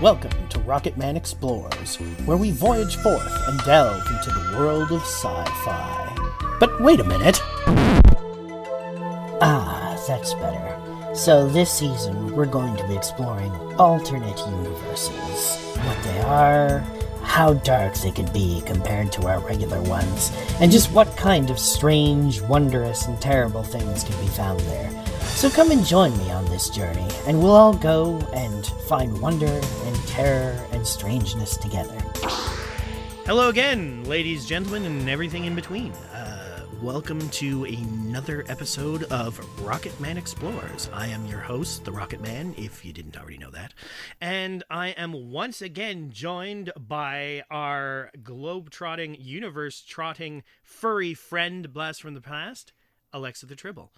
Welcome to Rocketman Explores, where we voyage forth and delve into the world of sci fi. But wait a minute! Ah, that's better. So, this season, we're going to be exploring alternate universes. What they are, how dark they could be compared to our regular ones, and just what kind of strange, wondrous, and terrible things can be found there. So come and join me on this journey, and we'll all go and find wonder terror and strangeness together. Hello again, ladies, gentlemen, and everything in between. Uh, welcome to another episode of Rocket Man Explores. I am your host, the Rocket Man, if you didn't already know that. And I am once again joined by our globe-trotting, universe-trotting, furry friend, Blast from the Past, Alexa the Tribble.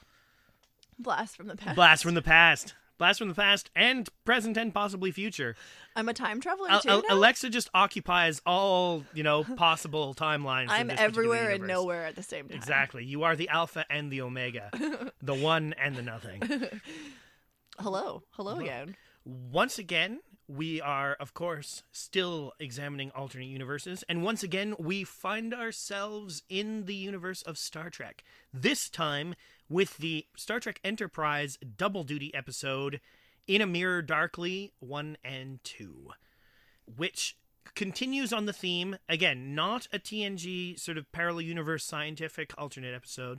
Blast from the past. Blast from the past. Blast from the past and present and possibly future. I'm a time traveler too. Al- now? Alexa just occupies all, you know, possible timelines. I'm everywhere and nowhere at the same time. Exactly. You are the alpha and the omega, the one and the nothing. Hello. Hello again. Once again, we are, of course, still examining alternate universes, and once again, we find ourselves in the universe of Star Trek. This time with the Star Trek Enterprise double duty episode, In a Mirror Darkly 1 and 2, which continues on the theme again not a tng sort of parallel universe scientific alternate episode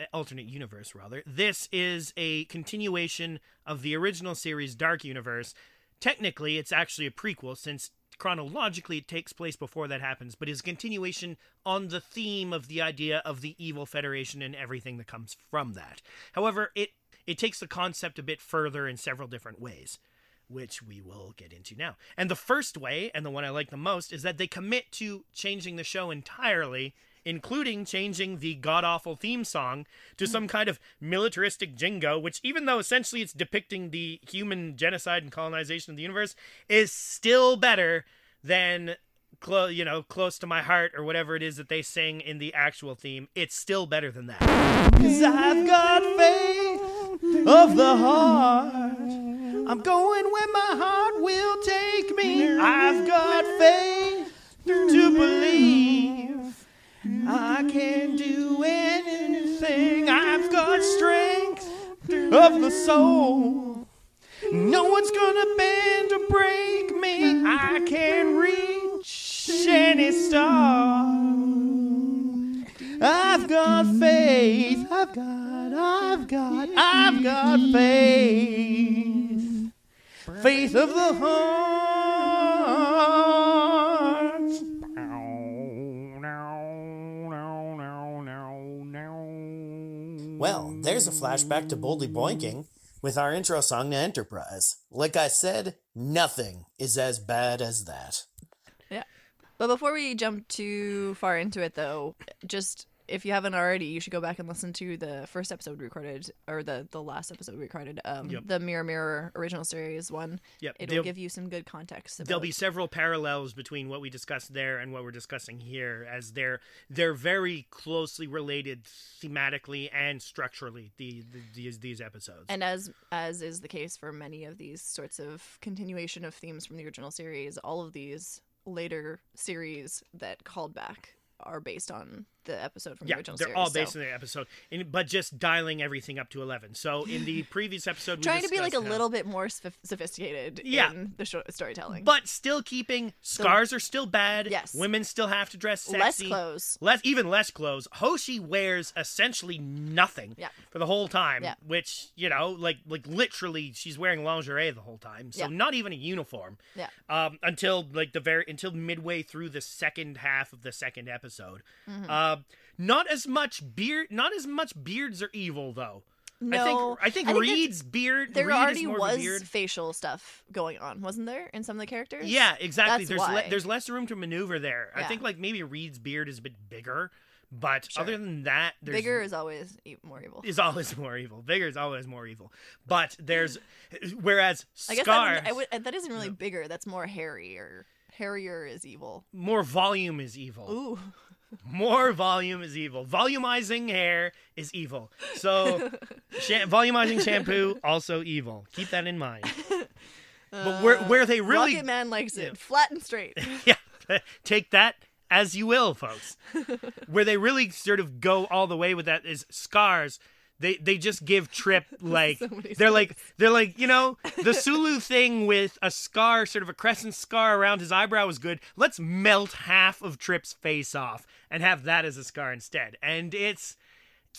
eh, alternate universe rather. This is a continuation of the original series dark universe. Technically it's actually a prequel since chronologically it takes place before that happens but is a continuation on the theme of the idea of the evil federation and everything that comes from that however it it takes the concept a bit further in several different ways which we will get into now. And the first way, and the one I like the most, is that they commit to changing the show entirely, including changing the god awful theme song to hmm. some kind of militaristic jingo, which, even though essentially it's depicting the human genocide and colonization of the universe, is still better than. Clo- you know, close to my heart, or whatever it is that they sing in the actual theme, it's still better than that. Cause I've got faith of the heart. I'm going where my heart will take me. I've got faith to believe I can do anything. I've got strength of the soul. No one's gonna bend or break me. I can reach any star. I've got faith. I've got, I've got, I've got faith. Faith of the heart. Well, there's a flashback to Boldly Boinking with our intro song to Enterprise. Like I said, nothing is as bad as that. Yeah. But before we jump too far into it, though, just if you haven't already, you should go back and listen to the first episode we recorded, or the the last episode we recorded, um, Yep. the Mirror Mirror original series one. Yep, It'll they'll- give you some good context. There'll be several parallels between what we discussed there and what we're discussing here, as they're they're very closely related thematically and structurally. The, the these these episodes. And as as is the case for many of these sorts of continuation of themes from the original series, all of these later series that called back are based on the episode from yeah, the original they're series. all so- based on the episode, in, but just dialing everything up to eleven. So in the previous episode, we trying to be like a how- little bit more soph- sophisticated Yeah. in the sh- storytelling. but still keeping scars are still bad. Yes. women still have to dress sexy. less clothes. less even less clothes. Hoshi wears essentially nothing Yeah. for the whole time, Yeah. which you know, like like literally, she's wearing lingerie the whole time, so Yeah. not even a uniform. Yeah. Um, until like the very until midway through the second half of the second episode. Mm-hmm. Uh, not as much beard, not as much beards are evil though. No, I think I think I think Reed's beard. There Reed already was facial stuff going on, wasn't there, in some of the characters? Yeah, exactly. That's there's why. le- there's less room to maneuver there. I think like maybe Reed's beard is a bit bigger, but Sure. other than that, there's bigger is always e- more evil. is always more evil. Bigger is always more evil. But there's whereas I guess that, I would, that isn't really bigger. That's more hairy or hairier is evil. more volume is evil. Ooh, More volume is evil. Volumizing hair is evil. So, sha- volumizing shampoo also evil. Keep that in mind. but where where they uh, really Rocket Man likes it flat and straight. yeah, take that as you will, folks. Where they really sort of go all the way with that is scars. They they just give Trip like So they're like they're like you know the Sulu thing with a scar, sort of a crescent scar around his eyebrow was good. Let's melt half of Trip's face off and have that as a scar instead. And it's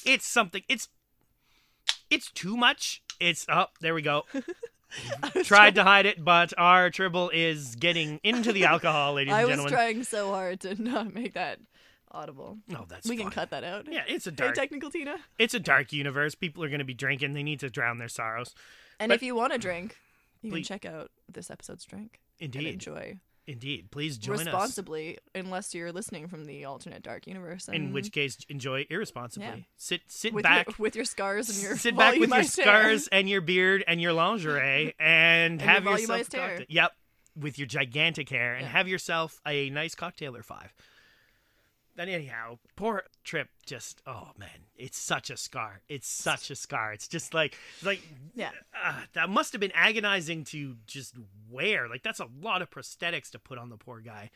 it's something. It's it's too much. It's oh there we go. Tried to hide it, but our Tribble is getting into the alcohol, ladies and gentlemen. I was trying so hard to not make that audible. No, that's we can cut that out. Yeah, it's a Hey, dark. technical Tina. it's a dark universe. People are going to be drinking. They need to drown their sorrows. And But- if you want to drink, you Please. can check out this episode's drink and Indeed, enjoy indeed. Please join us. responsibly, unless you're listening from the alternate dark universe. In um, which case, enjoy irresponsibly. Yeah. Sit, sit with back. your, with your scars and your Sit back with your volumized hair. scars and your beard and your lingerie and, And have your yourself hair. Yep, with your gigantic hair and Yeah. have yourself a nice cocktail or five. And anyhow, poor Trip just oh man, it's such a scar. It's such a scar. It's just like like Yeah. uh, that must have been agonizing to just wear. Like that's a lot of prosthetics to put on the poor guy.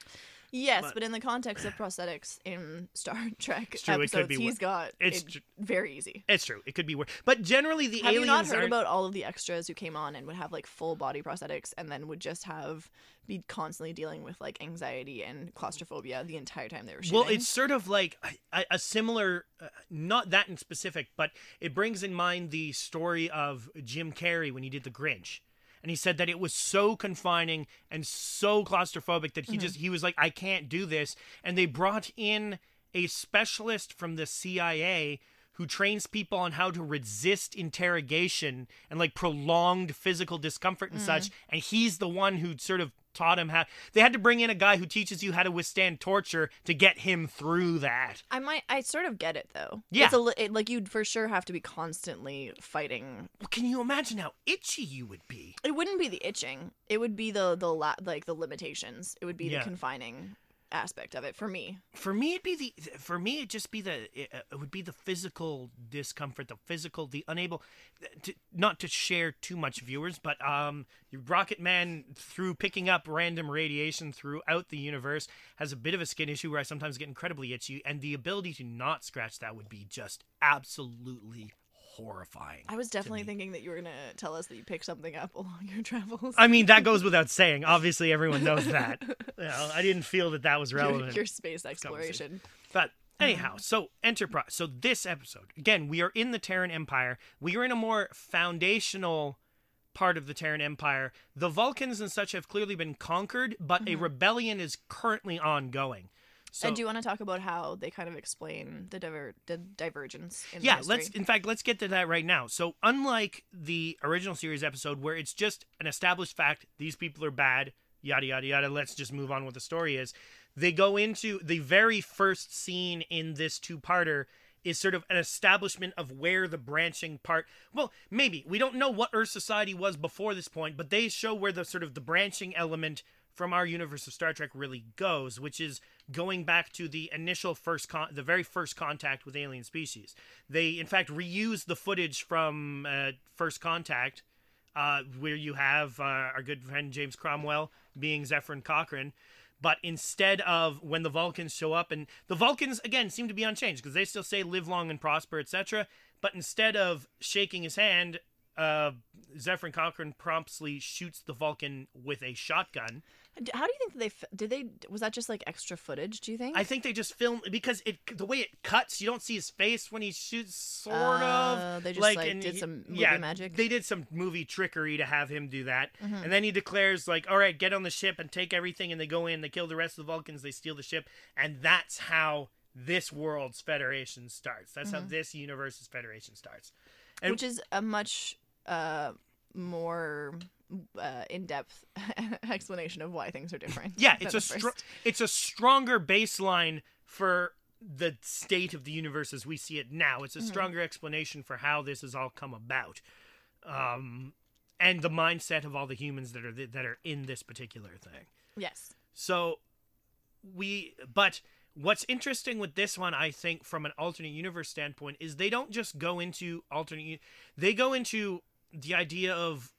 Yes, But- but, in the context of prosthetics in Star Trek true, it episodes, he's got It's it tr- very easy. It's true. It could be worse. But generally the Have aliens you not heard aren't- about all of the extras who came on and would have like full body prosthetics and then would just have be constantly dealing with like anxiety and claustrophobia the entire time they were shooting? Well, it's sort of like a, a similar, uh, not that in specific, but it brings in mind the story of Jim Carrey when he did The Grinch. And he said that it was so confining and so claustrophobic that he mm-hmm. just, he was like, I can't do this. And they brought in a specialist from the CIA who trains people on how to resist interrogation and like prolonged physical discomfort and mm. such. And he's the one who sort of taught him how. They had to bring in a guy who teaches you how to withstand torture to get him through that. I might, I sort of get it though. Yeah. it's a, li- it, like you'd for sure have to be constantly fighting. Well, Can you imagine how itchy you would be? It wouldn't be the itching. It would be the the la- like the limitations. It would be Yeah. the confining aspect of it for me. For me, it'd be the. For me, it'd just be the. It, it would be the physical discomfort, the physical, the unable, to, not to share too much viewers, but um, Rocket Man through picking up random radiation throughout the universe has a bit of a skin issue where I sometimes get incredibly itchy, and the ability to not scratch that would be just absolutely horrifying. I was definitely thinking that you were gonna tell us that you picked something up along your travels. I mean, that goes without saying. Obviously, everyone knows that. You know, I didn't feel that that was your, relevant. your space exploration. But uh-huh. anyhow, so Enterprise. So this episode, again, we are in the Terran Empire. We are in a more foundational part of the Terran Empire. The Vulcans and such have clearly been conquered, but a uh-huh. rebellion is currently ongoing. So and do you want to talk about how they kind of explain the diver- the divergence in yeah, let's in fact let's get to that right now. So unlike the original series episode where it's just an established fact, these people are bad, yada yada yada, let's just move on what the story is. They go into the very first scene in this two-parter is sort of an establishment of where the branching part well maybe we don't know what earth society was before this point but they show where the sort of the branching element from our universe of Star Trek really goes, which is going back to the initial first con- the very first contact with alien species. They in fact reuse the footage from uh, First Contact, uh, where you have uh, our good friend James Cromwell being Zefram Cochrane. But instead of when the Vulcans show up, and the Vulcans again seem to be unchanged because they still say "live long and prosper," etc. But instead of shaking his hand, uh, Zefram Cochrane promptly shoots the Vulcan with a shotgun. How do you think that they f- did they was that just like extra footage? Do you think? I think they just filmed because it the way it cuts, you don't see his face when he shoots. Sort Uh, of. they just, like, and did he- some movie yeah, magic? They did some movie trickery to have him do that, Mm-hmm. and then he declares like, "All right, get on the ship and take everything." And they go in, they kill the rest of the Vulcans, they steal the ship, and that's how this world's Federation starts. That's how this universe's Federation starts. and- which is a much uh, more uh, in-depth explanation of why things are different. Yeah, it's a str- it's a stronger baseline for the state of the universe as we see it now. It's a Mm-hmm. stronger explanation for how this has all come about, um, and the mindset of all the humans that are th- that are in this particular thing. yes. So we, but what's interesting with this one, I think, from an alternate universe standpoint, is they don't just go into alternate. They go into the idea of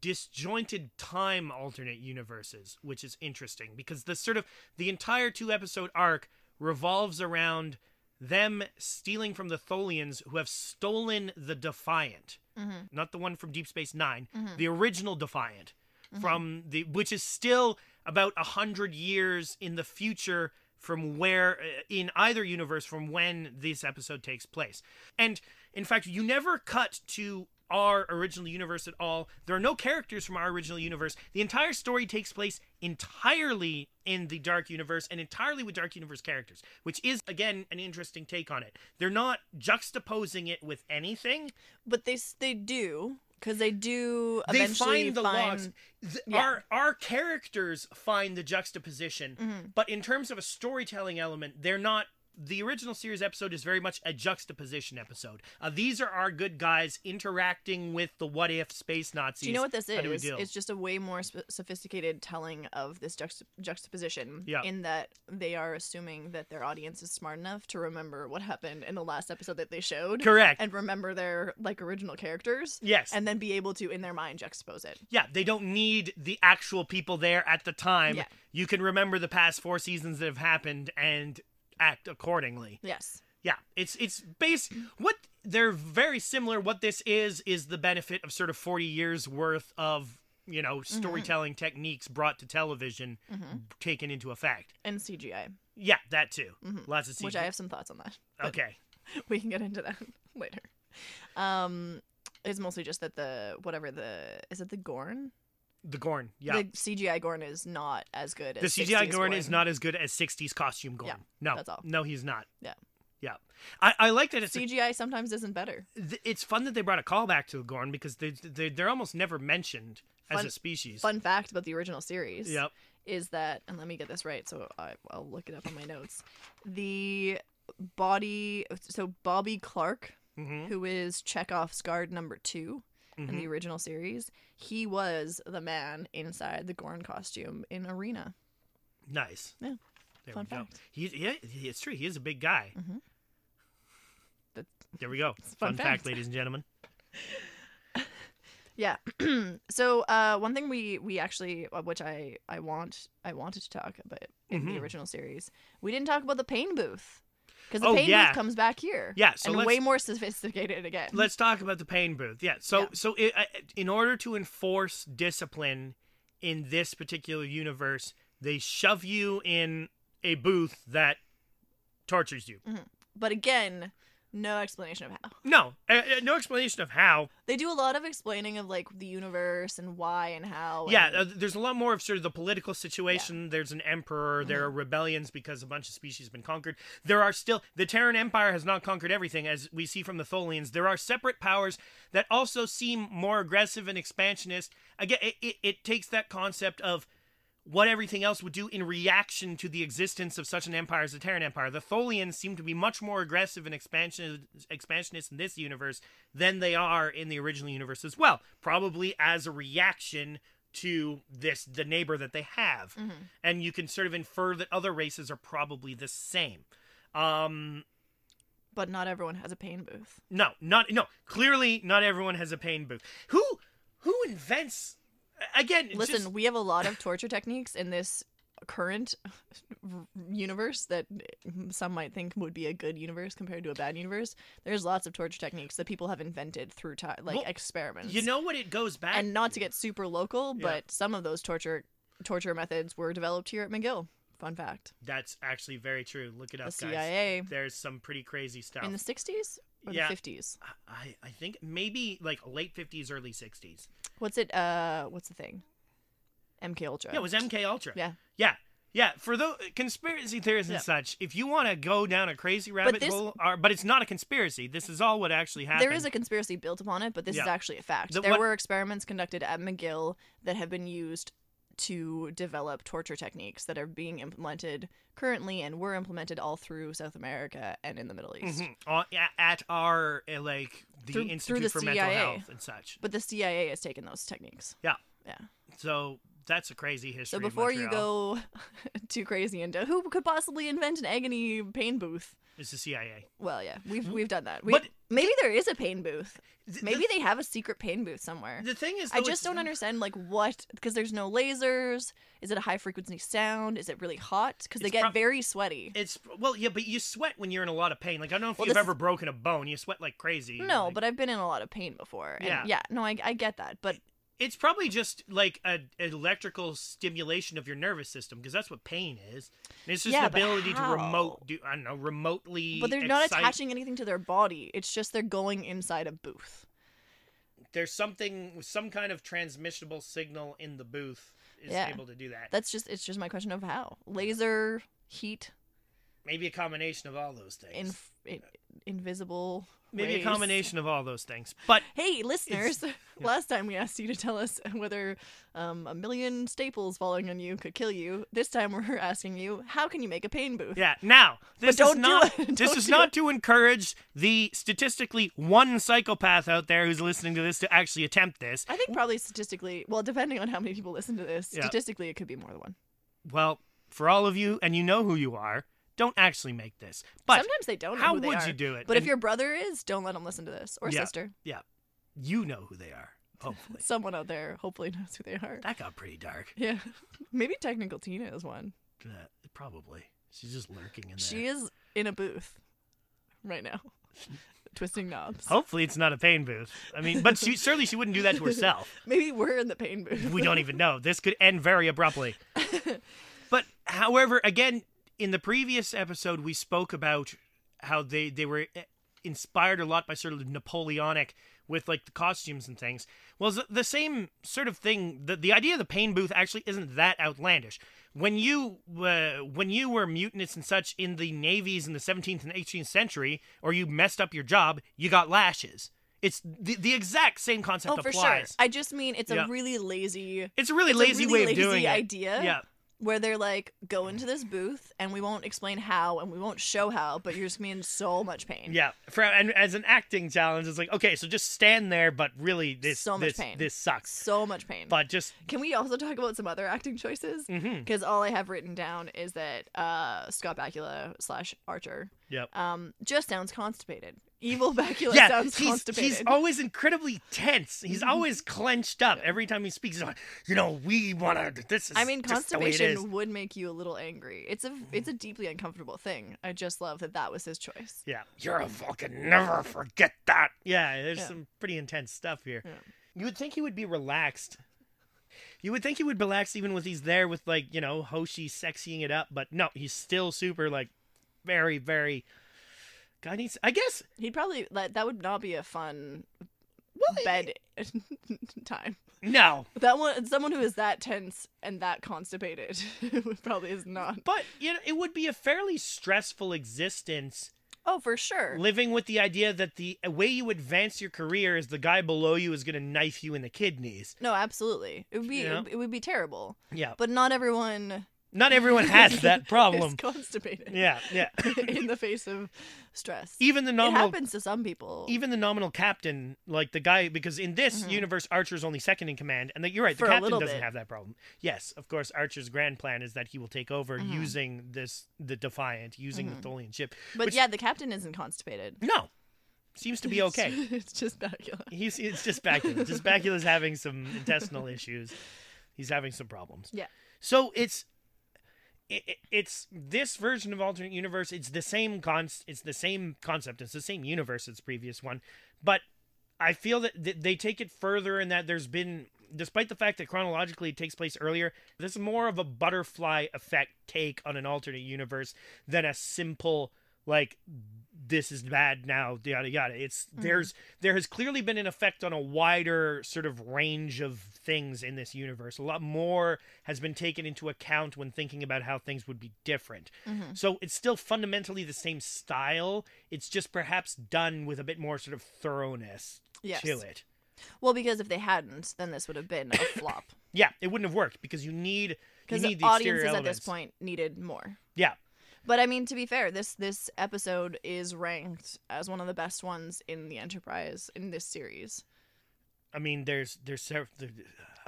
disjointed time alternate universes, which is interesting because the sort of the entire two episode arc revolves around them stealing from the Tholians who have stolen the Defiant, Mhm. not the one from Deep Space 9 Mhm. the original Defiant, Mhm. from the which is still about a hundred years in the future from where uh, in either universe from when this episode takes place. And in fact, you never cut to our original universe at all. There are no characters from our original universe. The entire story takes place entirely in the Dark Universe and entirely with Dark Universe characters, which is again an interesting take on it. They're not juxtaposing it with anything. But they they do because they do They eventually find the logs. Th- Yeah. Our our characters find the juxtaposition, Mhm. but in terms of a storytelling element, they're not. The original series episode is very much a juxtaposition episode. Uh, these are our good guys interacting with the what if space Nazis. Do you know what this How do we is? It's just a way more sp- sophisticated telling of this juxt- juxtaposition. Yeah. In that they are assuming that their audience is smart enough to remember what happened in the last episode that they showed, Correct. and remember their like original characters, yes. and then be able to in their mind juxtapose it. yeah, they don't need the actual people there at the time. Yeah. You can remember the past four seasons that have happened and act accordingly. Yes. Yeah, it's it's base what they're very similar. What this is is the benefit of sort of forty years worth of you know Mm-hmm. storytelling techniques brought to television hmm taken into effect. And CGI, Yeah, that too. Mhm. Lots of CGI. which I have some thoughts on that. okay. we can get into that later. Um, it's mostly just that the whatever the is it the Gorn? The Gorn. Yeah. The CGI Gorn is not as good as The, CGI 60s Gorn is not as good as '60s costume Gorn. Yeah, no, that's all. no, he's not. Yeah. Yeah. I, I like that it's a CGI sometimes isn't better. th- it's fun that they brought a callback to the Gorn because they, they they're almost never mentioned as a species. Fun fact about the original series Yep. is that, and let me get this right, so I, I'll look it up on my notes. The body, so Bobby Clark, hmm who is Chekhov's guard number 2 in Mm-hmm. the original series, he was the man inside the Gorn costume in Arena. Nice. Yeah. There Fun go. fact. He, yeah, he- it's true. He is a big guy. Mm-hmm. There we go. Fun, fun fact, fact. ladies and gentlemen. Yeah. so uh, one thing we we actually, uh, which I I want I wanted to talk about in Mhm. the original series, we didn't talk about the pain booth because the Oh, pain yeah. booth comes back here. Yeah, so and way more sophisticated again. Let's talk about the pain booth. Yeah. So Yeah. so i I- in order to enforce discipline in this particular universe, they shove you in a booth that tortures you. Mm-hmm. but again, no explanation of how. No, uh, uh, no explanation of how. They do a lot of explaining of like the universe and why and how. Yeah, uh, there's a lot more of sort of the political situation. There's an emperor. There Mm-hmm. are rebellions because a bunch of species have been conquered. There are still the Terran Empire has not conquered everything, as we see from the Tholians. There are separate powers that also seem more aggressive and expansionist. Again, it, it, it takes that concept of what everything else would do in reaction to the existence of such an empire as the Terran Empire. The Tholians seem to be much more aggressive and expansion, expansionist in this universe than they are in the original universe as well. Probably as a reaction to this the neighbor that they have. Mhm. And you can sort of infer that other races are probably the same. Um but not everyone has a pain booth. no, not no. Clearly not everyone has a pain booth. Who who invents again Listen, just- we have a lot of torture techniques in this current universe that some might think would be a good universe compared to a bad universe. There's lots of torture techniques that people have invented through time, like Well, experiments. you know what it goes back and not to get super local, Yeah. but some of those torture torture methods were developed here at McGill. Fun fact: That's actually very true. Look it the up, guys. CIA There's some pretty crazy stuff. in the '60s or Yeah. the '50s. I, I think maybe like late 50s, early 60s. What's it? Uh, what's the thing? MK Ultra. Yeah, it was MK Ultra. Yeah. Yeah. Yeah, for the conspiracy theories and Yeah. such, if you want to go down a crazy rabbit but this- hole, or, but it's not a conspiracy. This is all what actually happened. There is a conspiracy built upon it, but this is actually a fact. The- there what- were experiments conducted at McGill that have been used to develop torture techniques that are being implemented currently and were implemented all through South America and in the Middle East. Mhm. Uh, at our uh, like the Through- through Institute the for Mental CIA. Health and such. But the CIA has taken those techniques. Yeah. Yeah. So that's a crazy history. So before you go too crazy into who could possibly invent an agony pain booth? it's the CIA. Well, yeah, we've we've done that. We, But- maybe there is a pain booth. Maybe the, they have a secret pain booth somewhere. the thing is, I just don't understand like what because there's no lasers. Is it a high frequency sound? Is it really hot? Because they get prob- very sweaty. It's well, yeah, but you sweat when you're in a lot of pain. Like I don't know if Well, you've this ever broken a bone. You sweat like crazy. no, like- but I've been in a lot of pain before. Yeah. yeah. No, I I get that, but it's probably just like a electrical stimulation of your nervous system because that's what pain is. And it's just Yeah, ability to remote, do I don't know, remotely. but they're not attaching anything to their body. It's just they're going inside a booth. There's something, some kind of transmissible signal in the booth is Yeah. able to do that. That's just it's just my question of how laser heat Maybe a combination of all those things. in, in invisible. Maybe a combination of all those things. But Hey, listeners! Last time we asked you to tell us whether um, a million staples falling on you could kill you. This time we're asking you, how can you make a pain booth? Yeah. Now, this is not this is not it. to encourage the statistically one psychopath out there who's listening to this to actually attempt this. I think probably statistically, well, depending on how many people listen to this, Yeah. statistically it could be more than one. Well, for all of you, and you know who you are, don't actually make this. But Sometimes they don't know how would you do it? But if And- your brother is, don't let him listen to this. Or Yeah. sister. yeah, you know who they are. Hopefully, Someone out there hopefully knows who they are. that got pretty dark. Yeah. Maybe Technical Tina is one. Uh, probably, she's just lurking in there. She is in a booth right now, twisting knobs. Hopefully, it's not a pain booth. I mean, but she, certainly she wouldn't do that to herself. Maybe we're in the pain booth. we don't even know. This could end very abruptly. but however, again, in the previous episode, we spoke about how they they were eh, inspired a lot by sort of Napoleonic with like the costumes and things. Well, the same sort of thing. The the idea of the pain booth actually isn't that outlandish. When you uh, when you were mutinous and such in the navies in the 17th and 18th century, or you messed up your job, you got lashes. It's the, the exact same concept Oh, for sure. I just mean it's Yeah. a really lazy, It's a really it's a lazy really way of lazy doing it. idea. Yeah. Where they're like, go into this booth and we won't explain how and we won't show how, but you're just gonna be in so much pain. Yeah, for and as an acting challenge, it's like okay, so just stand there, but really this So much this pain. this sucks. So much pain. But just Can we also talk about some other acting choices? Because all I have written down is that uh, Scott Bakula slash Archer Yep. um, just sounds constipated. Evil Bakula yeah, sounds he's, constipated. he's always incredibly tense. He's always clenched up every time he speaks. He's like, you know, we want to. This is. I mean, just the way it is." constipation would make you a little angry. It's a it's a deeply uncomfortable thing. I just love that that was his choice. Yeah, you're a fucking never forget that. Yeah, there's Yeah. some pretty intense stuff here. Yeah. You would think he would be relaxed. You would think he would relax even with he's there with like you know Hoshi sexying it up, but no, he's still super like very very. God needs. I guess. He'd probably that that would not be a fun Well, bed time. No, That one, someone who is that tense and that constipated, probably is not. but you know it would be a fairly stressful existence Oh, for sure. living with the idea that the way you advance your career is the guy below you is going to knife you in the kidneys. No, absolutely. It would be Yeah. it would be terrible. Yeah, But not everyone not everyone has that problem. constipated. Yeah, yeah. in the face of stress. even the it nominal happens to some people. even the nominal captain, like the guy, because in this universe, Archer's only second in command, and that you're right, Mm-hmm. For the captain doesn't bit. have that problem. Yes, of course, Archer's grand plan is that he will take over Mm-hmm. using this the Defiant, using the Tholian ship. but which- yeah, the captain isn't constipated. no, seems to be okay. it's just Bakula. He's it's just Bakula. Just Bakula's having some intestinal issues. He's having some problems. Yeah. So it's it, it- it's this version of alternate universe. It's the same con. It's the same concept. It's the same universe as previous one, but I feel that th- they take it further in that there's been, despite the fact that chronologically it takes place earlier, this is more of a butterfly effect take on an alternate universe than a simple like this is bad now yada yada. It's mm-hmm. there's there has clearly been an effect on a wider sort of range of things in this universe. A lot more has been taken into account when thinking about how things would be different. Mm-hmm. So it's still fundamentally the same style. It's just perhaps done with a bit more sort of thoroughness Yes. to it. Well, because if they hadn't, then this would have been a flop. yeah it wouldn't have worked because you need Because need the exterior audiences at this point needed more. yeah But I mean, to be fair, this this episode is ranked as one of the best ones in the Enterprise in this series. I mean, there's there's several.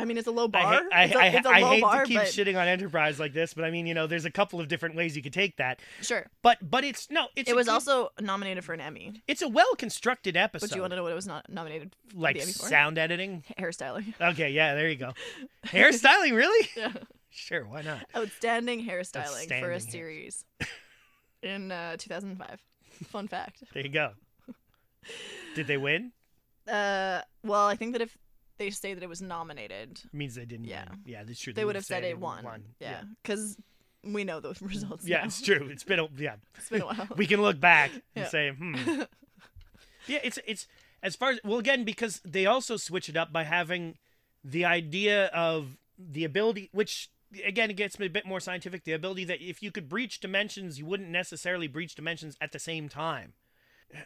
I mean, it's a low bar. I, it's a, I, it's a I hate bar, to keep but shitting on Enterprise like this, but I mean, you know, there's a couple of different ways you could take that. sure. But but it's no, it's It was good- also nominated for an Emmy. it's a well constructed episode. But you want to know what it was not nominated for like the Emmy for? sound editing. Hairstyling. Okay, yeah, there you go. Hairstyling, really? Yeah. Sure, why not? Outstanding hairstyling for a hair- series in uh, 2005. Fun fact. There you go. Did they win? Uh, well, I think that if they say that it was nominated, means they didn't Yeah. win. Yeah, that's true. they would have said it won. Yeah, Yeah, because we know those results. Yeah, now. it's true. It's been a yeah. It's been a while. We can look back and Yeah. say, hmm. yeah, it's it's as far as well again because they also switch it up by having the idea of the ability, which again it gets me a bit more scientific. The ability that if you could breach dimensions, you wouldn't necessarily breach dimensions at the same time.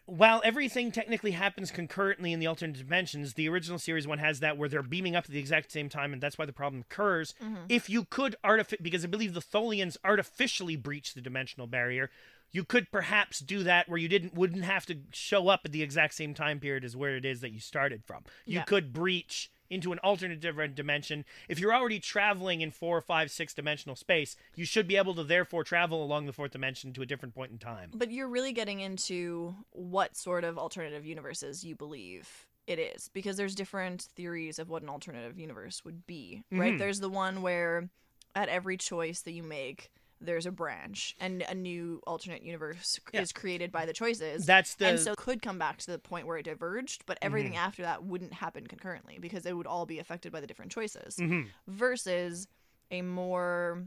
While everything technically happens concurrently in the alternate dimensions, the original series one has that where they're beaming up at the exact same time, and that's why the problem occurs. Mm-hmm. If you could artific, because I believe the Tholians artificially breach the dimensional barrier, you could perhaps do that where you didn't wouldn't have to show up at the exact same time period as where it is that you started from. You Yeah. could breach into an alternate different dimension. If you're already traveling in four, five, six dimensional space, you should be able to therefore travel along the fourth dimension to a different point in time. But you're really getting into what sort of alternative universes you believe it is because there's different theories of what an alternative universe would be, right? Mhm. There's the one where at every choice that you make, there's a branch and a new alternate universe Yeah. is created by the choices. That's the and so could come back to the point where it diverged, but everything after that wouldn't happen concurrently because it would all be affected by the different choices Mhm. versus a more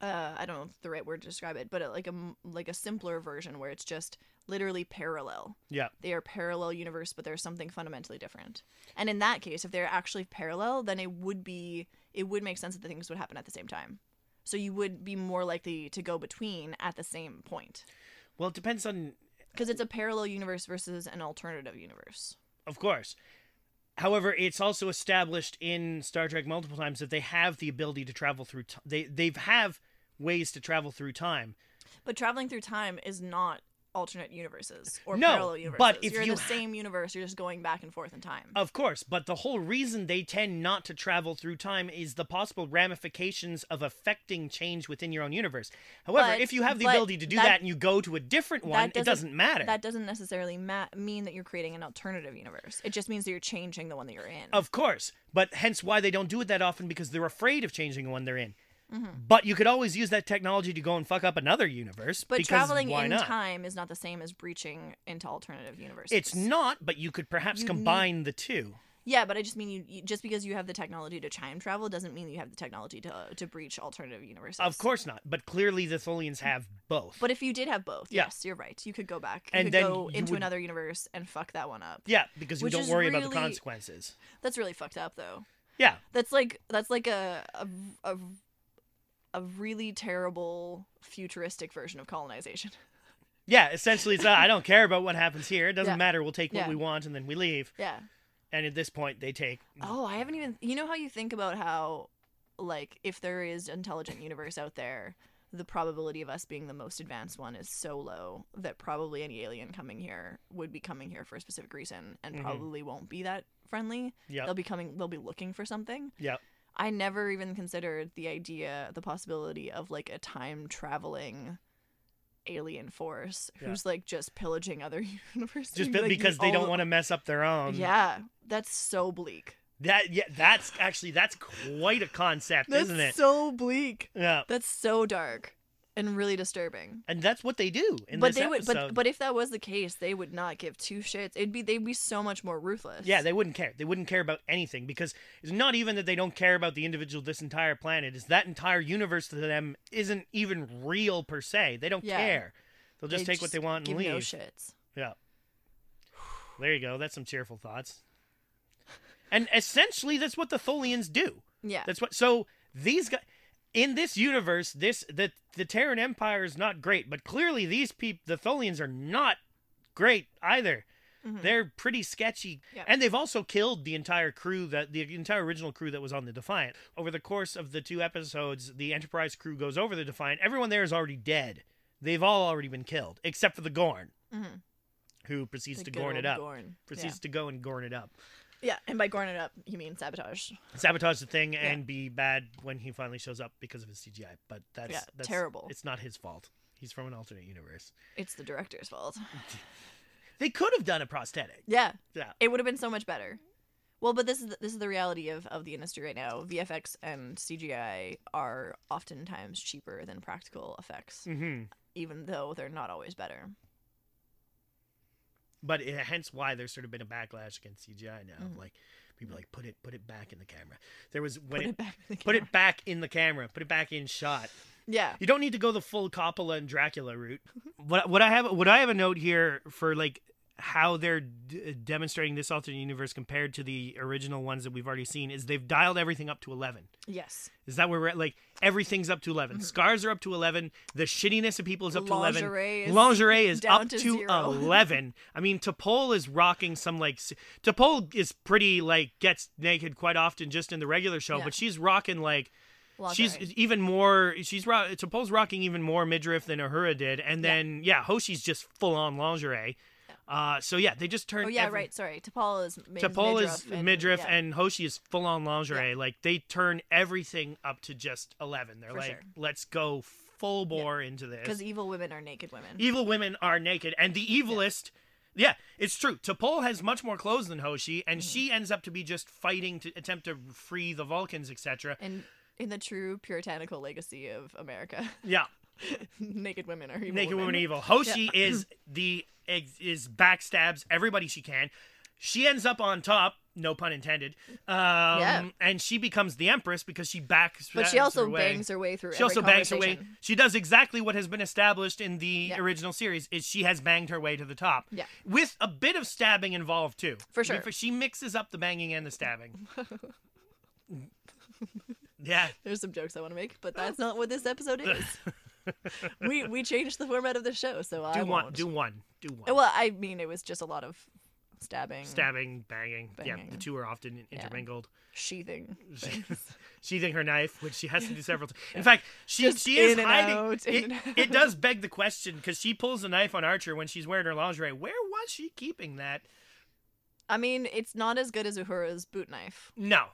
uh, I don't know the right word to describe it, but a, like a like a simpler version where it's just literally parallel. yeah. They are parallel universe, but there's something fundamentally different. And in that case, if they're actually parallel, then it would be it would make sense that the things would happen at the same time. So you would be more likely to go between at the same point Well, it depends on because it's a parallel universe versus an alternative universe. Of course. However, it's also established in Star Trek multiple times that they have the ability to travel through. T- they they have ways to travel through time. But traveling through time is not alternate universes or No, parallel universes. but if you're you in the ha- same universe, you're just going back and forth in time. Of course, but the whole reason they tend not to travel through time is the possible ramifications of affecting change within your own universe. However, But- if you have the ability to do that- that, and you go to a different one, it doesn't- doesn't matter. That doesn't necessarily ma- mean that you're creating an alternative universe. It just means that you're changing the one that you're in. Of course, but hence why they don't do it that often because they're afraid of changing the one they're in. Mm-hmm. But you could always use that technology to go and fuck up another universe. but traveling in not? time is not the same as breaching into alternative universes. It's not, but you could perhaps You combine the two. Yeah, but I just mean you, you just because you have the technology to time travel doesn't mean you have the technology to uh, to breach alternative universes. Of course not, but clearly the Tholians have both. But if you did have both, Yeah. yes, you're right. You could go back. You And could then go into would- another universe and fuck that one up. yeah, because you don't worry about the consequences. That's really fucked up though. Yeah, That's like that's like a a a, a really terrible futuristic version of colonization. yeah. Essentially, it's I don't care about what happens here. It doesn't Yeah. matter. We'll take what Yeah. we want and then we leave. yeah. And at this point, they take. Oh, I haven't even. You know how you think about how, like, if there is intelligent universe out there, the probability of us being the most advanced one is so low that probably any alien coming here would be coming here for a specific reason and Mhm. probably won't be that friendly. Yeah. They'll be coming. They'll be looking for something. Yep. I never even considered the idea, the possibility of like a time traveling alien force Yeah. who's like just pillaging other universes. Just like, because they don't want to mess up their own. Yeah, that's so bleak. That yeah. That's actually that's quite a concept, That's isn't it? so bleak. yeah. That's so dark and really disturbing. And that's what they do in but this they would but but if that was the case, they would not give two shits. It'd be they'd be so much more ruthless. Yeah, they wouldn't care. They wouldn't care about anything because it's not even that they don't care about the individual this entire planet. Is that entire universe to them isn't even real per se. They don't Yeah. care. They'll just They take what they want and give leave. no shits. Yeah. There you go. That's some cheerful thoughts. And essentially that's what the Tholians do. Yeah. That's what so these guys in this universe, this the the Terran Empire is not great, but clearly these people the Tholians are not great either. Mhm. They're pretty sketchy. Yep. And they've also killed the entire crew that the entire original crew that was on the Defiant. Over the course of the two episodes, the Enterprise crew goes over the Defiant. Everyone there is already dead. They've all already been killed, except for the Gorn, Mhm. who proceeds The to Gorn it up. Gorn. Proceeds Yeah. to go and Gorn it up. Yeah, and by goring it up, you mean sabotage. sabotage the thing and be bad when he finally shows up because of his CGI. But that's, Yeah, that's terrible. It's not his fault. He's from an alternate universe. It's the director's fault. They could have done a prosthetic. Yeah, Yeah. it would have been so much better. Well, but this is the, this is the reality of, of the industry right now. VFX and CGI are oftentimes cheaper than practical effects, Mm-hmm. even though they're not always better. But it, hence why there's sort of been a backlash against CGI now. Mhm. Like people like put it put it back in the camera. There was Put when it, it, back. In the put camera. it back in the camera. Put it back in shot. Yeah. You don't need to go the full Coppola and Dracula route. what what I have what I have a note here for like how they're d- uh, demonstrating this alternate universe compared to the original ones that we've already seen is they've dialed everything up to 11. Yes. Is that where we're at? Like everything's up to 11. Mm-hmm. Scars are up to 11. The shittiness of people is up to 11. Lingerie is Lingerie is up to to, 11. I mean, T'Pol is rocking some like T'Pol is pretty like gets naked quite often just in the regular show, Yeah. but she's rocking like she's even more she's ro- T'Pol's rocking even more midriff than Uhura did and Yeah. then yeah, Hoshi's just full on lingerie. Uh so yeah, they just turned Oh yeah, every- right. Sorry, T'Pol is T'Pol midriff is and, midriff yeah. and Hoshi is full on lingerie. Like they turn everything up to just eleven. They're For like, sure. let's go full bore into this. because evil women are naked women. Evil women are naked, and the evilest. Yeah, it's true. T'Pol has much more clothes than Hoshi, and Mm-hmm. she ends up to be just fighting to attempt to free the Vulcans, etc. and in the true puritanical legacy of America, Yeah, naked women are evil. naked women women evil. Hoshi is the is backstabs everybody she can. She ends up on top, no pun intended. Um, Yeah. and she becomes the empress because she backs. But she also way. bangs her way through. She also bangs her way. She does exactly what has been established in the Yeah. original series. Is she has banged her way to the top. Yeah. With a bit of stabbing involved too. For sure. She mixes up the banging and the stabbing. yeah. There's some jokes I want to make, but that's not what this episode is. we we changed the format of the show, so I Do one. won't. Do one. Do one. Well, I mean, it was just a lot of stabbing, Stabbing, banging. Yeah, the two are often intermingled. sheathing. Sheathing her knife, which she has to do several times. In fact, she Just she is hiding. out, it, it does beg the question because she pulls the knife on Archer when she's wearing her lingerie. Where was she keeping that? I mean, it's not as good as Uhura's boot knife, No,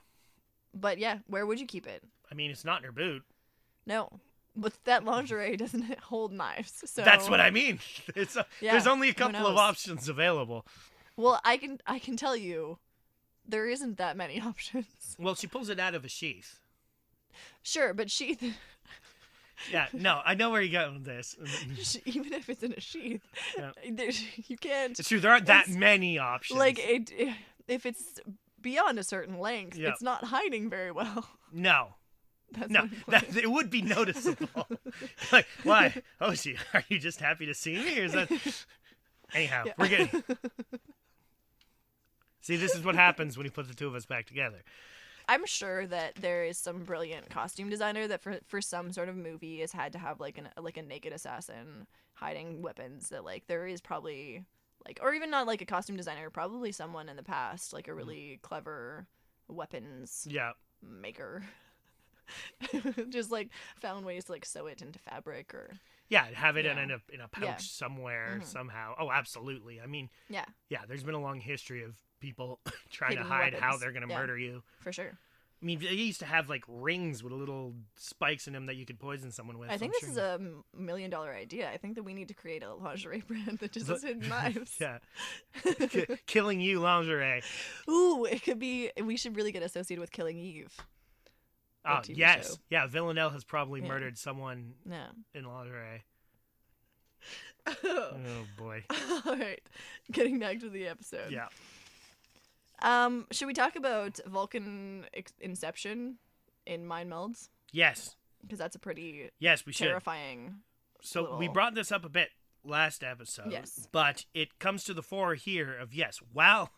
but yeah, where would you keep it? I mean it's not in her boot. No, but that lingerie doesn't hold knives, so That's what I mean. It's a, Yeah, there's only a couple of options available. Well, I can I can tell you, there isn't that many options. Well, she pulls it out of a sheath. Sure, but sheath, Yeah, no, I know where you're going with this. even if it's in a sheath, Yeah. you can't It's true. There aren't that many options. like it. If it's beyond a certain length, Yeah. it's not hiding very well. no, That's no, that it would be noticeable. like, why? Oh, she, are you just happy to see me, or is that? Anyhow, Yeah. we're getting. See, this is what happens when you put the two of us back together. I'm sure that there is some brilliant costume designer that for for some sort of movie has had to have like an like a naked assassin hiding weapons that like there is probably like or even not like a costume designer probably someone in the past like a mm. really clever weapons Yeah, maker just like found ways to like sew it into fabric or yeah, have it in a in a pouch Yeah. somewhere Mhm. somehow. Oh, absolutely. I mean, yeah yeah, there's been a long history of people trying Hidden to hide how they're to Yeah. murder you. for sure I mean, they used to have like rings with little spikes in them that you could poison someone with. I think I'm this is a million dollar idea. I think that we need to create a lingerie brand that just has hidden knives. yeah, Ki- killing you lingerie. Ooh, it could be. We should really get associated with Killing Eve. Oh yes, show. yeah. Villanelle has probably Yeah. murdered someone Yeah. in lingerie. All Oh boy. All right. Getting back to the episode. Yeah. Um, should we talk about Vulcan Inception in Mind Melds? Yes. Because that's a pretty Yes, we should. terrifying. So we brought this up a bit last episode. Yes. But it comes to the fore here of yes, wow.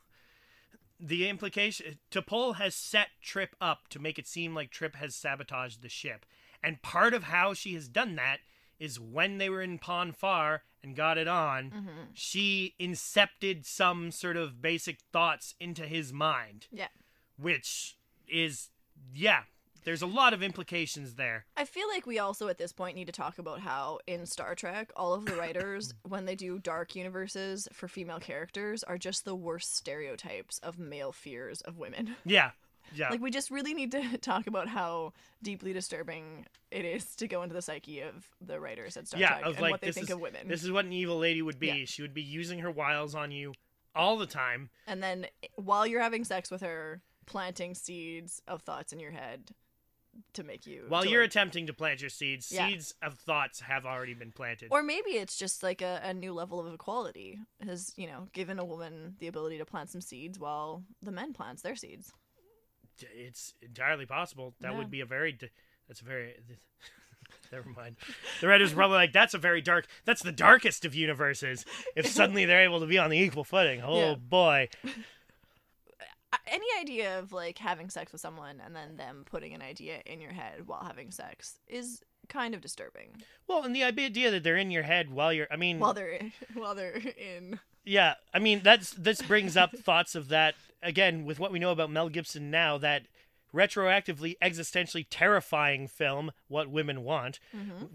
The implication T'Pol has set Trip up to make it seem like Trip has sabotaged the ship. And part of how she has done that is when they were in Pon farr and got it on, hmm she incepted some sort of basic thoughts into his mind. Yeah. Which is yeah, there's a lot of implications there. I feel like we also at this point need to talk about how in Star Trek, all of the writers, when they do dark universes for female characters, are just the worst stereotypes of male fears of women. Yeah. Yeah. Like we just really need to talk about how deeply disturbing it is to go into the psyche of the writers at Star yeah, Trek of and like what they this think is of women. this is what an evil lady would be. Yeah. She would be using her wiles on you all the time. And then while you're having sex with her, planting seeds of thoughts in your head to make you While you're like- attempting to plant your seeds, Yeah. seeds of thoughts have already been planted. Or maybe it's just like a, a new level of equality has, you know, given a woman the ability to plant some seeds while the men plants their seeds. it's entirely possible. That Yeah. would be a very. That's a very. Never mind. The writers probably like, "That's a very dark. That's the darkest of universes." If suddenly they're able to be on the equal footing, oh Yeah. boy. Any idea of like having sex with someone and then them putting an idea in your head while having sex is kind of disturbing. Well, and the idea that they're in your head while you're. I mean, While they're while they're in Yeah, I mean that's this brings up thoughts of that again with what we know about Mel Gibson now that retroactively existentially terrifying film What Women Want,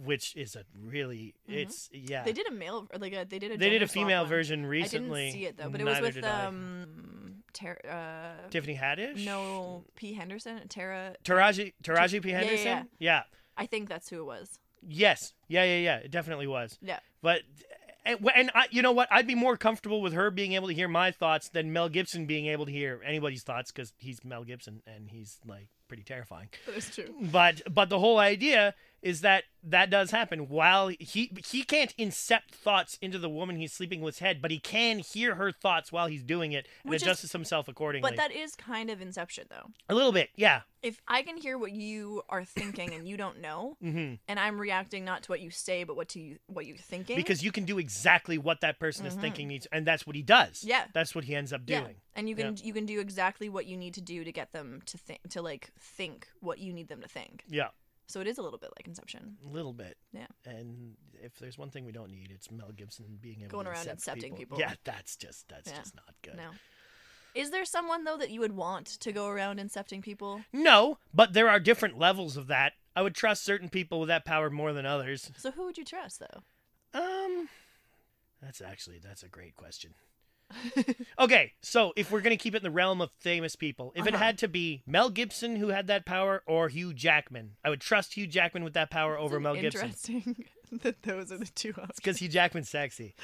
which is a really it's yeah. Mm-hmm. they did a male like a, they did a They did a female one. version I recently. didn't see it though, but it was with um Ter- uh Tiffany Haddish. no P Henderson Tara Taraji Taraji P Yeah, yeah, Henderson. yeah. yeah. I think that's who it was. Yes. Yeah. Yeah. Yeah. It definitely was. Yeah. But and, and I, you know what? I'd be more comfortable with her being able to hear my thoughts than Mel Gibson being able to hear anybody's thoughts because he's Mel Gibson and he's like pretty terrifying. That is true. But but the whole idea is that that does happen while he he can't incept thoughts into the woman he's sleeping with's head, but he can hear her thoughts while he's doing it and Which is- adjusts himself accordingly. But that is kind of Inception though. a little bit, yeah. If I can hear what you are thinking and you don't know, hmm and I'm reacting not to what you say but what to you, what you're thinking. Because you can do exactly what that person is thinking needs, and that's what he does. Mm-hmm. Yeah. that's what he ends up yeah, doing. and you can you can do exactly what you need to do to get them to think to like think what you need them to think. Yeah. So it is a little bit like Inception. A little bit. Yeah. And if there's one thing we don't need, it's Mel Gibson being able Going to around incepting people. Yeah, that's just that's Yeah. just not good. No. Is there someone though that you would want to go around incepting people? No, but there are different levels of that. I would trust certain people with that power more than others. So who would you trust though? Um That's actually that's a great question. okay, so if we're gonna keep it in the realm of famous people, if it Uh-huh. had to be Mel Gibson who had that power or Hugh Jackman, I would trust Hugh Jackman with that power over Mel Gibson Interesting that those are the two options. because Hugh Jackman's sexy.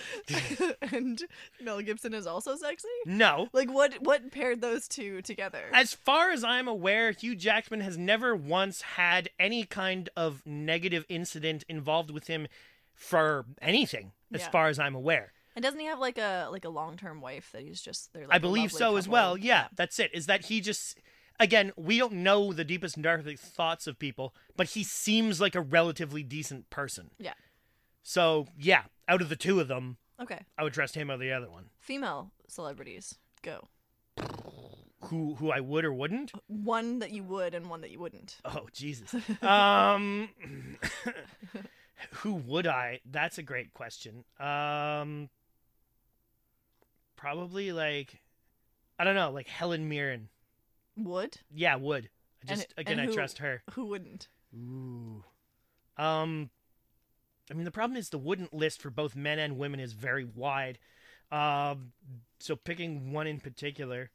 and Mel Gibson is also sexy. No, Like what? What paired those two together? As far as I'm aware, Hugh Jackman has never once had any kind of negative incident involved with him for anything, as Yeah. far as I'm aware. And doesn't he have like a like a long term wife that he's just they're like I believe so as well. Yeah, that's it. Is that he just again, we don't know the deepest and darkest thoughts of people, but he seems like a relatively decent person. Yeah. So, yeah, out of the two of them, Okay. I would trust him or the other one. Female celebrities, go. Who who I would or wouldn't? One that you would and one that you wouldn't. Oh Jesus. um, who would I? That's a great question. Um, probably like, I don't know, like Helen Mirren. Would? Yeah, would. I And- just again, and I trust her. Who wouldn't? Ooh. Um, I mean, the problem is the wouldn't list for both men and women is very wide. Um, so picking one in particular.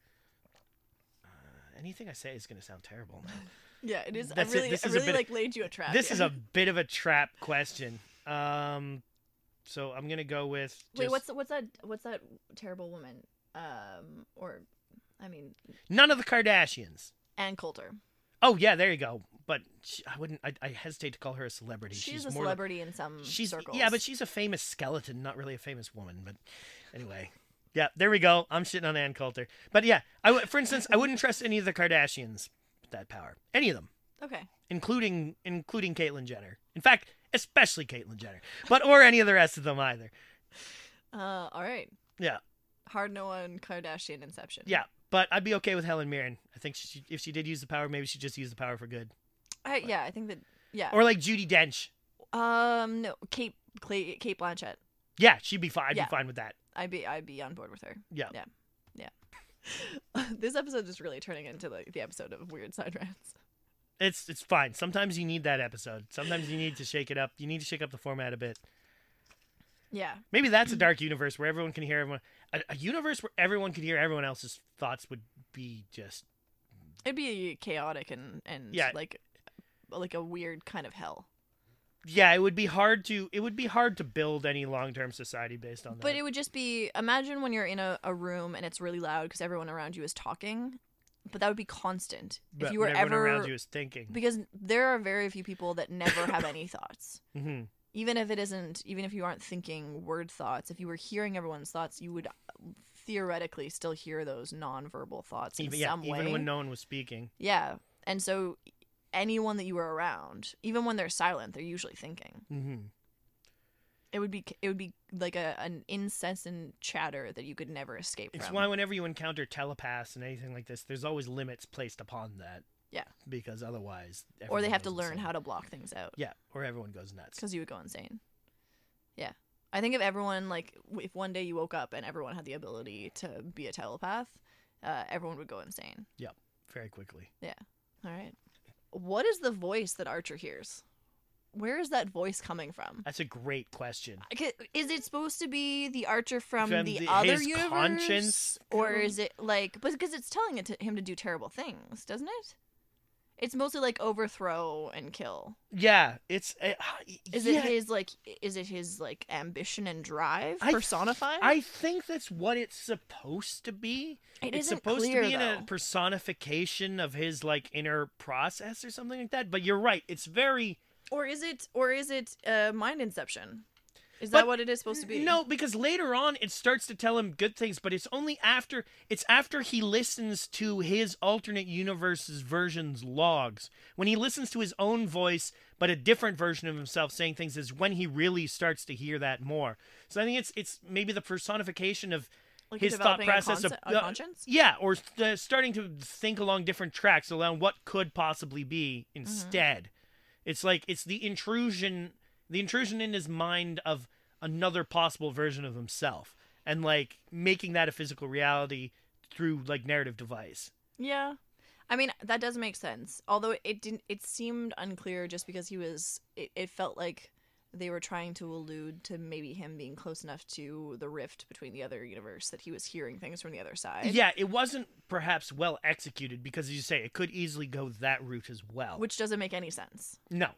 Uh, anything I say is going to sound terrible now. Yeah, it is. That's I it. really, This I is a really bit- like laid you a trap. this here. is a bit of a trap question. Um, so I'm gonna go with. Wait, what's what's that? What's that terrible woman? Um, or, I mean, none of the Kardashians? Ann Coulter. Oh yeah, there you go. But she, I wouldn't. I, I hesitate to call her a celebrity. She's, she's a celebrity in some she's circles. yeah, but she's a famous skeleton, not really a famous woman. But anyway, yeah, there we go. I'm shitting on Ann Coulter. But yeah, I for instance, I wouldn't trust any of the Kardashians with that power. Any of them. okay. including including Caitlyn Jenner. In fact, especially Caitlyn Jenner, but or any of the rest of them either. Uh, all right. Yeah, Hard no on Kardashian Inception. yeah. But I'd be okay with Helen Mirren. I think she, if she did use the power, maybe she just used the power for good. I, yeah, I think that. Yeah. Or like Judi Dench. um, no, Kate Clay, Cate Blanchett. Yeah, she'd be fine. I'd Yeah. be fine with that. I'd be I'd be on board with her. Yeah. Yeah. Yeah. this episode is really turning into like the episode of weird side rants. It's it's fine. Sometimes you need that episode. Sometimes you need to shake it up. You need to shake up the format a bit. Yeah. Maybe that's a dark universe where everyone can hear everyone. A, a universe where everyone can hear everyone else's thoughts would be just It'd be chaotic and and Yeah. like like a weird kind of hell. yeah. It would be hard to it would be hard to build any long term society based on that. But it would just be imagine when you're in a, a room and it's really loud because everyone around you is talking, but that would be constant. But if you were ever around you is thinking. because there are very few people that never have any thoughts. hmm Even if it isn't, even if you aren't thinking word thoughts, if you were hearing everyone's thoughts, you would theoretically still hear those nonverbal thoughts in Even yeah, some way. even when no one was speaking. Yeah. And so anyone that you were around, even when they're silent, they're usually thinking. hmm It would be it would be like a an incessant chatter that you could never escape It's from. why whenever you encounter telepaths and anything like this, there's always limits placed upon that. Yeah. Because otherwise, or they have to learn how to block things out Yeah, or everyone goes nuts. because you would go insane. Yeah. I think if everyone like if one day you woke up and everyone had the ability to be a telepath, uh, everyone would go insane. Yep. Very quickly. Yeah. All right. What is the voice that Archer hears? Where is that voice coming from? That's a great question. Is it supposed to be the Archer from, From the, the- other universe, conscience or is it like? But because it's telling it to him to do terrible things, doesn't it? It's mostly like overthrow and kill. Yeah, it's. Uh, Is yeah, it his like? Is it his like ambition and drive I th- personified? I think that's what it's supposed to be. It it's supposed clear, to be in though. a personification of his like inner process or something like that. But you're right. It's very or is it? Or is it uh, mind inception? Is But that what it is supposed to be? No, because later on it starts to tell him good things, but it's only after it's after he listens to his alternate universe's version's logs. When he listens to his own voice, but a different version of himself saying things is when he really starts to hear that more. So I think it's it's maybe the personification of like his thought a process of a uh, conscience. yeah, or starting to think along different tracks along what could possibly be Mm-hmm. It's like it's the intrusion, the intrusion in his mind of another possible version of himself, and like making that a physical reality through like narrative device. Yeah. I mean, that does make sense. Although it didn't it seemed unclear just because he was it, it felt like they were trying to allude to maybe him being close enough to the rift between the other universe that he was hearing things from the other side. Yeah, it wasn't perhaps well executed because, as you say, it could easily go that route as well. Which doesn't make any sense. no,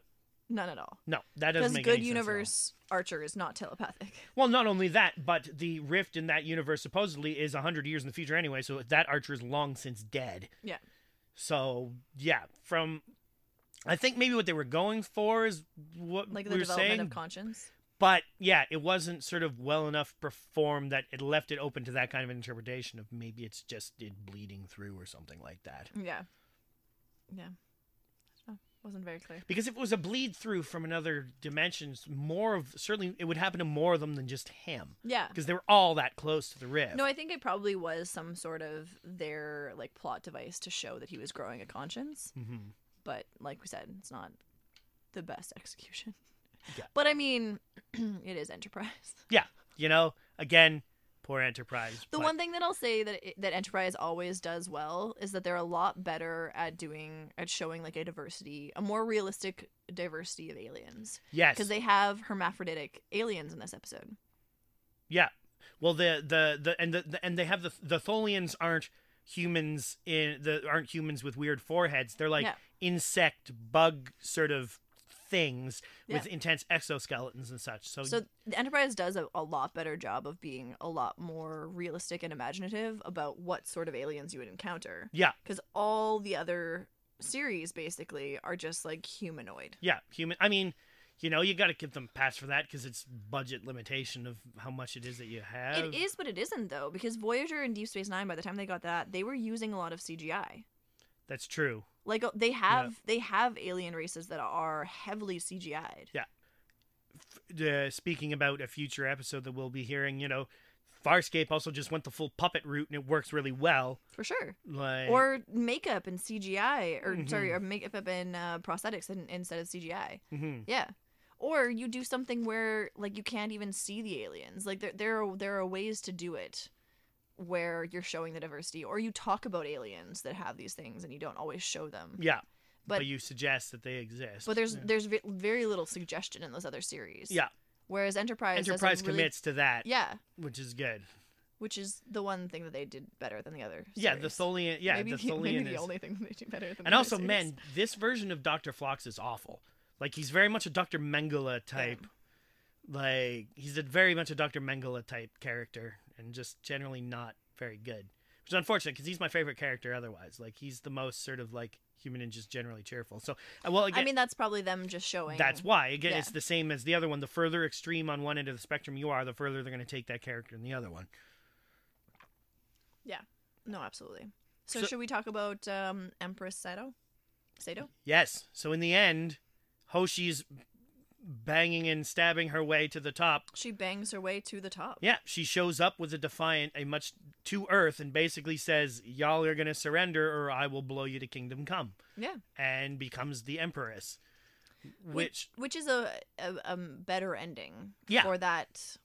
None at all. no, that doesn't make good any sense at all. universe Archer is not telepathic. Well, not only that, but the rift in that universe supposedly is 100 years in the future anyway, so that Archer is long since dead. Yeah. So, yeah, from. I think maybe what they were going for is what Like we the were development saying. of conscience. but, yeah, it wasn't sort of well enough performed that it left it open to that kind of interpretation of maybe it's just it bleeding through or something like that. Yeah. Yeah. Wasn't very clear. Because if it was a bleed through from another dimension, more of. Certainly, it would happen to more of them than just him. Yeah. Because they were all that close to the rift. No, I think it probably was some sort of their like plot device to show that he was growing a conscience. hmm But like we said, it's not the best execution. Yeah. But I mean, it is Enterprise. Yeah, you know, again, poor Enterprise. The but- one thing that I'll say that it, that Enterprise always does well is that they're a lot better at doing at showing like a diversity, a more realistic diversity of aliens yes, because they have hermaphroditic aliens in this episode. yeah. Well, the the the and the, the and they have the the Tholians aren't humans in the aren't humans with weird foreheads. They're like Yeah. insect bug sort of things with intense exoskeletons and such. So, So the Enterprise does a, a lot better job of being a lot more realistic and imaginative about what sort of aliens you would encounter. yeah, Because all the other series basically are just like humanoid. yeah, human. I mean. You know, you got to give them pass for that because it's budget limitation of how much it is that you have. It is, but it isn't though, because Voyager and Deep Space Nine, by the time they got that, they were using a lot of CGI. That's true. Like uh, they have, they have alien races that are heavily CGI'd. Yeah uh, speaking about a future episode that we'll be hearing, you know, Farscape also just went the full puppet route and it works really well. For sure. Like, Or makeup and CGI, or Mhm. sorry, or makeup and uh, prosthetics in, instead of CGI. Mhm. Yeah. Or you do something where like you can't even see the aliens. Like there there are there are ways to do it where you're showing the diversity or you talk about aliens that have these things and you don't always show them. yeah, but, But- you suggest that they exist. But there's yeah. there's ve- very little suggestion in those other series. yeah, Whereas Enterprise Enterprise really- commits to that, Yeah, which is good. which is the one thing that they did better than the other. Yeah, the series. Tholian. Yeah, maybe the Tholian maybe the is. only thing they do better than. and also, other man, this version of Doctor Phlox is awful. Like he's very much a Doctor Mengele type. Like he's a very much a Doctor Mengele type character, and just generally not very good. Which is unfortunate because he's my favorite character. Otherwise, like he's the most sort of like human and just generally cheerful. So, uh, well, again, I mean, that's probably them just showing. That's why. Again, Yeah. it's the same as the other one. The further extreme on one end of the spectrum you are, the further they're going to take that character in the other one. Yeah. No, absolutely. So, So- should we talk about um, Empress Sato? Sato? Yes. So in the end, Hoshi's banging and stabbing her way to the top. She bangs her way to the top. Yeah, she shows up with a defiant, a much to Earth, and basically says, "Y'all are going to surrender, or I will blow you to Kingdom Come," Yeah. and becomes the Empress. Which, which is a, a, a better ending Yeah. for that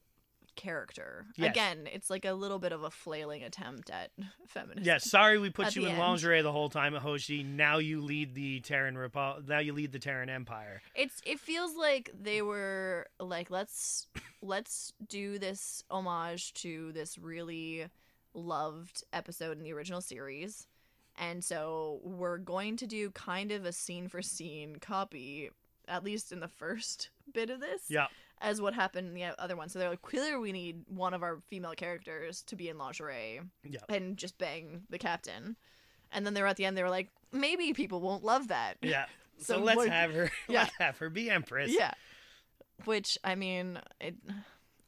character. Yes. Again, it's like a little bit of a flailing attempt at feminism. yeah, sorry we put you in end. lingerie the whole time, Hoshi. Now you lead the Terran Repo- Now you lead the Terran Empire. It's it feels like they were like let's let's do this homage to this really loved episode in the original series. And so we're going to do kind of a scene for scene copy at least in the first bit of this. Yeah. As what happened in the other one. So they're like, clearly we need one of our female characters to be in lingerie Yeah. and just bang the captain. And then they were at the end, they were like, maybe people won't love that. Yeah. So, So let's what- have her. Yeah. Let's have her be Empress. Yeah. Which, I mean, it,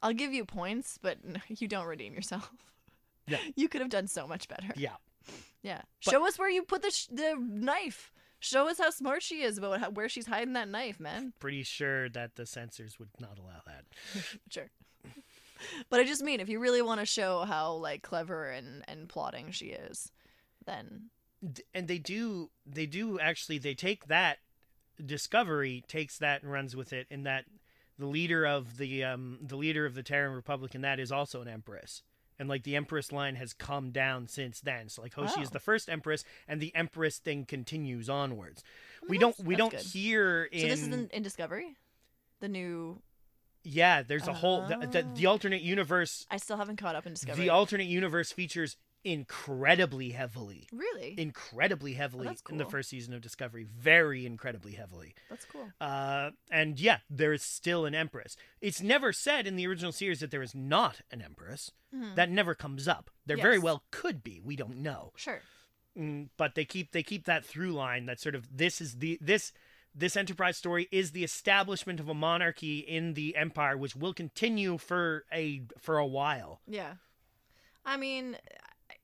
I'll give you points, but you don't redeem yourself. Yeah. You could have done so much better. Yeah. Yeah. But- Show us where you put the, sh- the knife. Show us how smart she is about how, where she's hiding that knife, man. Pretty sure that the censors would not allow that. Sure. But I just mean if you really want to show how like clever and and plotting she is, then and they do they do actually they take that discovery takes that and runs with it in that the leader of the um the leader of the Terran Republic and that is also an empress and like the empress line has come down since then so like Hoshi is Oh. the first empress and the empress thing continues onwards we don't we don't good. hear in so this is in, in Discovery, the new. yeah there's a whole the, the, the Oh. alternate universe I still haven't caught up in Discovery. the alternate universe features incredibly heavily really, incredibly heavily that's in the first season of Discovery. Very incredibly heavily. that's cool. Uh, and yeah, there is still an empress. It's never said in the original series that there is not an empress. Mhm. That never comes up. There very well could be. We don't know. Sure. Mm, but they keep they keep that through line that sort of this is the this this enterprise story is the establishment of a monarchy in the empire which will continue for a for a while. Yeah. I mean,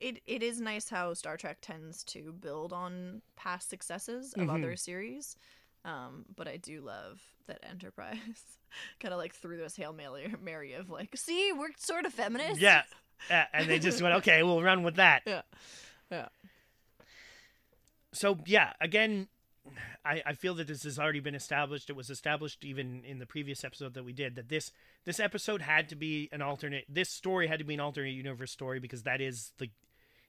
it it is nice how Star Trek tends to build on past successes of Mhm. other series. Um, but I do love that Enterprise kind of like threw this hail mary, mary of like, see, we're sort of feminist. Yeah. Uh, and they just went, okay, we'll run with that. Yeah. Yeah. so yeah again I, I feel that this has already been established it was established even in the previous episode that we did that this this episode had to be an alternate this story had to be an alternate universe story because that is the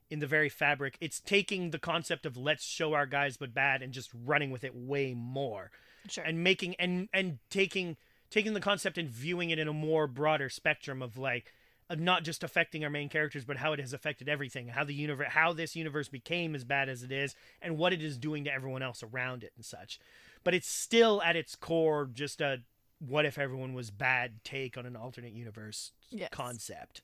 in the very fabric it's taking the concept of let's show our guys but bad and just running with it way more Sure. and making and and taking taking the concept and viewing it in a more broader spectrum of like of not just affecting our main characters but how it has affected everything how the universe how this universe became as bad as it is and what it is doing to everyone else around it and such but it's still at its core just a what if everyone was bad take on an alternate universe Yes. concept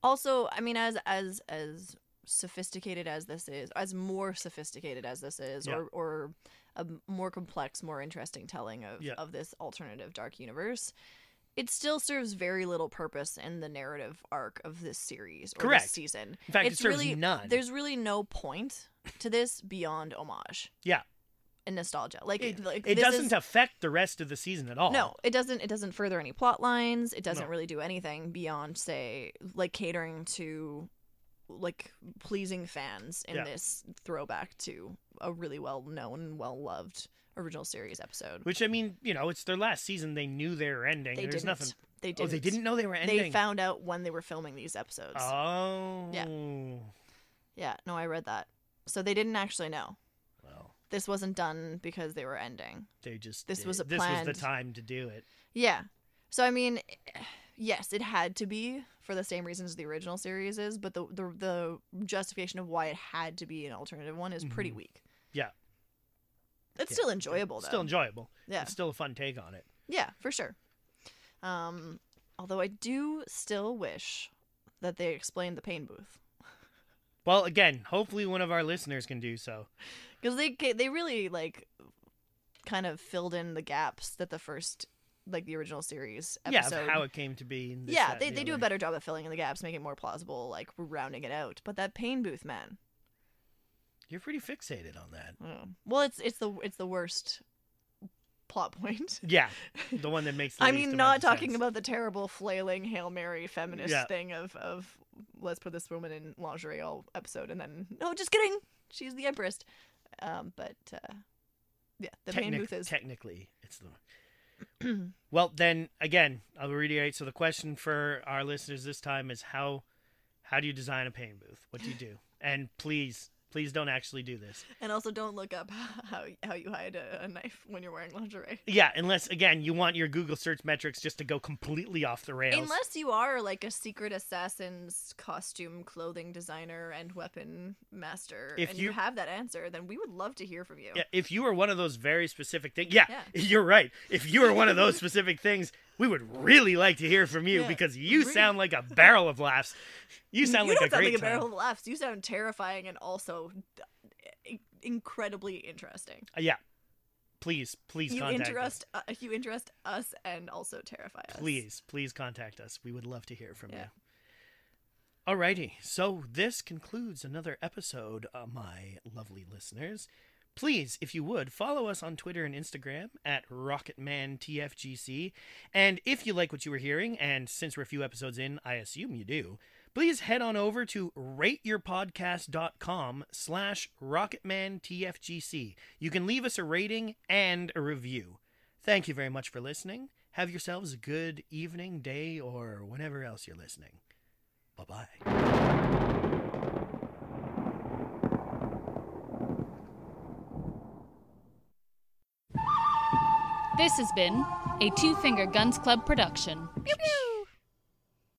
also, I mean, as as as sophisticated as this is, as more sophisticated as this is, Yeah. or or a more complex, more interesting telling of Yeah. of this alternative dark universe, it still serves very little purpose in the narrative arc of this series or Correct. this season. in fact it's it serves really none there's really no point to this beyond homage yeah and nostalgia. Like it, like it doesn't is- affect the rest of the season at all no, it doesn't. It doesn't further any plot lines. It doesn't No. really do anything beyond, say, like catering to, like pleasing fans in Yeah. this throwback to a really well known, well loved original series episode. which i mean you know it's their last season they knew they were ending They there's didn't. nothing They oh didn't. they didn't know they were ending They found out when they were filming these episodes. oh Yeah. Yeah. No, I read that. So they didn't actually know. well This wasn't done because they were ending. They just This did- was a this was the time to do it. Yeah. So I mean, yes, it had to be for the same reasons the original series is, but the the, the justification of why it had to be an alternative one is pretty Mhm. weak. Yeah. It's Yeah. still enjoyable though. Still enjoyable. yeah. It's still a fun take on it. Yeah, for sure. Um, although I do still wish that they explained the pain booth Well, again, hopefully one of our listeners can do so. because they they really like kind of filled in the gaps that the first like the original series episode. Yeah, how it came to be. this, yeah, that, they, and they the do a better job of filling in the gaps, making it more plausible, like rounding it out. But that pain booth, man. You're pretty fixated on that. Oh. Well, it's it's the it's the worst plot point. Yeah, the one that makes. The I mean, not talking sense. about the terrible flailing hail mary feminist Yeah. thing of of let's put this woman in lingerie all episode, and then no, just kidding, she's the empress. Um, but uh, yeah, the pain booth is technically it's the. well, then again, I'll reiterate. So the question for our listeners this time is how, how do you design a pain booth? What do you do? And please, please don't actually do this. and also don't look up how how you hide a, a knife when you're wearing lingerie. Yeah, unless again you want your Google search metrics just to go completely off the rails. Unless you are like a secret assassin's costume, clothing designer, and weapon master, If and you... you- have that answer, then we would love to hear from you. Yeah, if you are one of those very specific things, yeah, Yeah. you're right. If you are one of those specific things, we would really like to hear from you Yeah, because you really. sound like a barrel of laughs. You sound you like don't a sound great like a barrel of laughs. You sound terrifying and also incredibly interesting. Uh, yeah, please, please You contact interest uh, you interest us and also terrify us. us. Please, please contact us. We would love to hear from Yeah. you. Alrighty, so this concludes another episode, uh, my lovely listeners. Please, if you would, follow us on Twitter and Instagram at RocketmanTFGC. And if you like what you were hearing, and since we're a few episodes in, I assume you do, please head on over to rateyourpodcast.com slash RocketmanTFGC. You can leave us a rating and a review. Thank you very much for listening. Have yourselves a good evening, day, or whenever else you're listening. Bye bye. This has been a Two Finger Guns Club production. Pew pew.